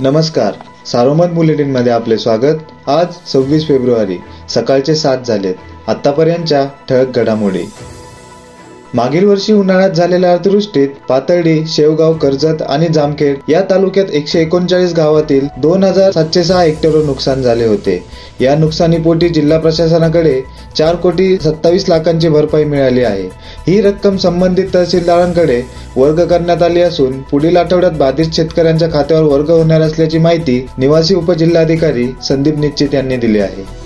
नमस्कार. सारोमत बुलेटिनमध्ये आपले स्वागत. आज सव्वीस फेब्रुवारी सकाळचे सात झालेत. आतापर्यंतच्या ठळक घडामोडी. मागील वर्षी उन्हाळ्यात झालेल्या अतिवृष्टीत पातळी शेवगाव कर्जत आणि जामखेड या तालुक्यात एकशे एकोणचाळीस गावातील दोन हजार सातशे सहा हेक्टरवर नुकसान झाले होते. या नुकसानीपोटी जिल्हा प्रशासनाकडे चार कोटी सत्तावीस लाखांची भरपाई मिळाली आहे. ही रक्कम संबंधित तहसीलदारांकडे वर्ग करण्यात आली असून पुढील आठवड्यात बाधित शेतकऱ्यांच्या खात्यावर वर्ग होणार असल्याची माहिती निवासी उपजिल्हाधिकारी संदीप निश्चित यांनी दिली आहे.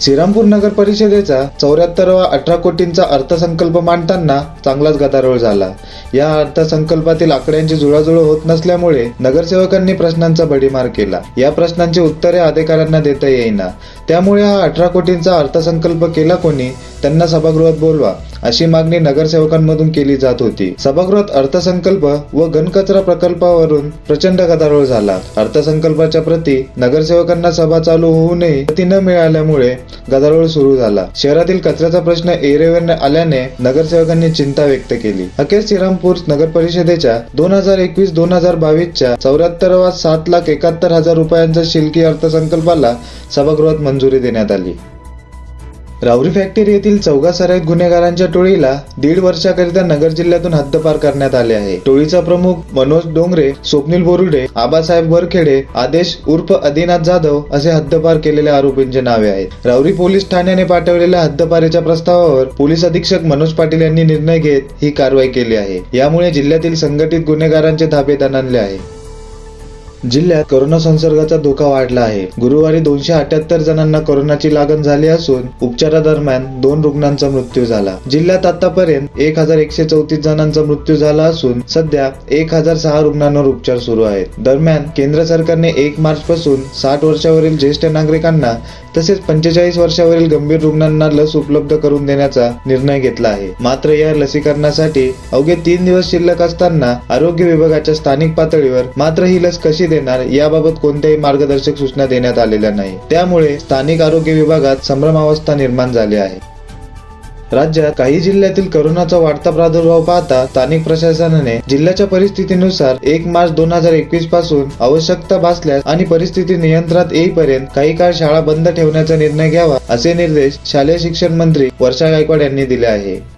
श्रीरामपूर नगर परिषदेचा चौऱ्याहत्तरवा अठरा कोटींचा अर्थसंकल्प मांडताना चांगलाच गदारोळ झाला. या अर्थसंकल्पातील आकड्यांची जुळाजुळ होत नसल्यामुळे नगरसेवकांनी प्रश्नांचा भडीमार केला. या प्रश्नांची उत्तरे अधिकाऱ्यांना देता येईना. त्यामुळे हा अठरा कोटींचा अर्थसंकल्प केला कोणी? त्यांना सभागृहात बोलवा अशी मागणी नगरसेवकांमधून केली जात होती. सभागृहात अर्थसंकल्प व घनकचरा प्रकल्पावरून प्रचंड गदारोळ झाला. अर्थसंकल्पाच्या प्रती नगरसेवकांना सभा चालू होऊनही प्रती न मिळाल्यामुळे गदारोळ सुरू झाला. शहरातील कचऱ्याचा प्रश्न एरेवर आल्याने नगरसेवकांनी चिंता व्यक्त केली. अखेर श्रीरामपूर नगर परिषदेच्या दोन हजार एकवीस दोन हजार बावीसच्या चौऱ्याहत्तरवा सात लाख एकाहत्तर हजार रुपयांच्या शिल्की अर्थसंकल्पाला सभागृहात मंजुरी देण्यात आली. राऊरी फॅक्टरी येथील चौघा सराईत गुन्हेगारांच्या टोळीला दीड वर्षाकरिता नगर जिल्ह्यातून हद्दपार करण्यात आले आहे. टोळीचा प्रमुख मनोज डोंगरे स्वप्नील बोरुडे आबासाहेब वरखेडे आदेश उर्फ आदिनाथ जाधव असे हद्दपार केलेल्या आरोपींचे नावे आहेत. राऊरी पोलीस ठाण्याने पाठवलेल्या हद्दपारीच्या प्रस्तावावर पोलीस अधीक्षक मनोज पाटील यांनी निर्णय घेत ही कारवाई केली आहे. यामुळे जिल्ह्यातील संघटित गुन्हेगारांचे धाबे दणाणले आहे जिल्ह्यात कोरोना संसर्गाचा धोका वाढला आहे. गुरुवारी दोनशे अठ्याहत्तर जणांना कोरोनाची लागण झाली असून उपचारादरम्यान दोन रुग्णांचा मृत्यू झाला. जिल्ह्यात आतापर्यंत एक हजार एकशे चौतीस जणांचा मृत्यू झाला असून सध्या एक हजार सहा रुग्णांवर उपचार सुरू आहेत. दरम्यान केंद्र सरकारने एक मार्च पासून साठ वर्षावरील ज्येष्ठ नागरिकांना तसेच पंचेचाळीस वर्षावरील गंभीर रुग्णांना लस उपलब्ध करून देण्याचा निर्णय घेतला आहे. मात्र या लसीकरणासाठी अवघे तीन दिवस शिल्लक असताना आरोग्य विभागाच्या स्थानिक पातळीवर मात्र ही लस कशी देणार याबाबत कोणत्याही मार्गदर्शक सूचना देण्यात आलेल्या नाही. त्यामुळे स्थानिक आरोग्य विभागात संभ्रमावस्था निर्माण झाली आहे. राज्यात काही जिल्ह्यातील करोनाचा वाढता प्रादुर्भाव पाहता स्थानिक प्रशासनाने जिल्ह्याच्या परिस्थितीनुसार एक मार्च दोन हजार एकवीसपासून आवश्यकता भासल्यास आणि परिस्थिती नियंत्रणात येईपर्यंत काही काळ शाळा बंद ठेवण्याचा निर्णय घ्यावा असे निर्देश शालेय शिक्षण मंत्री वर्षा गायकवाड यांनी दिले आहे.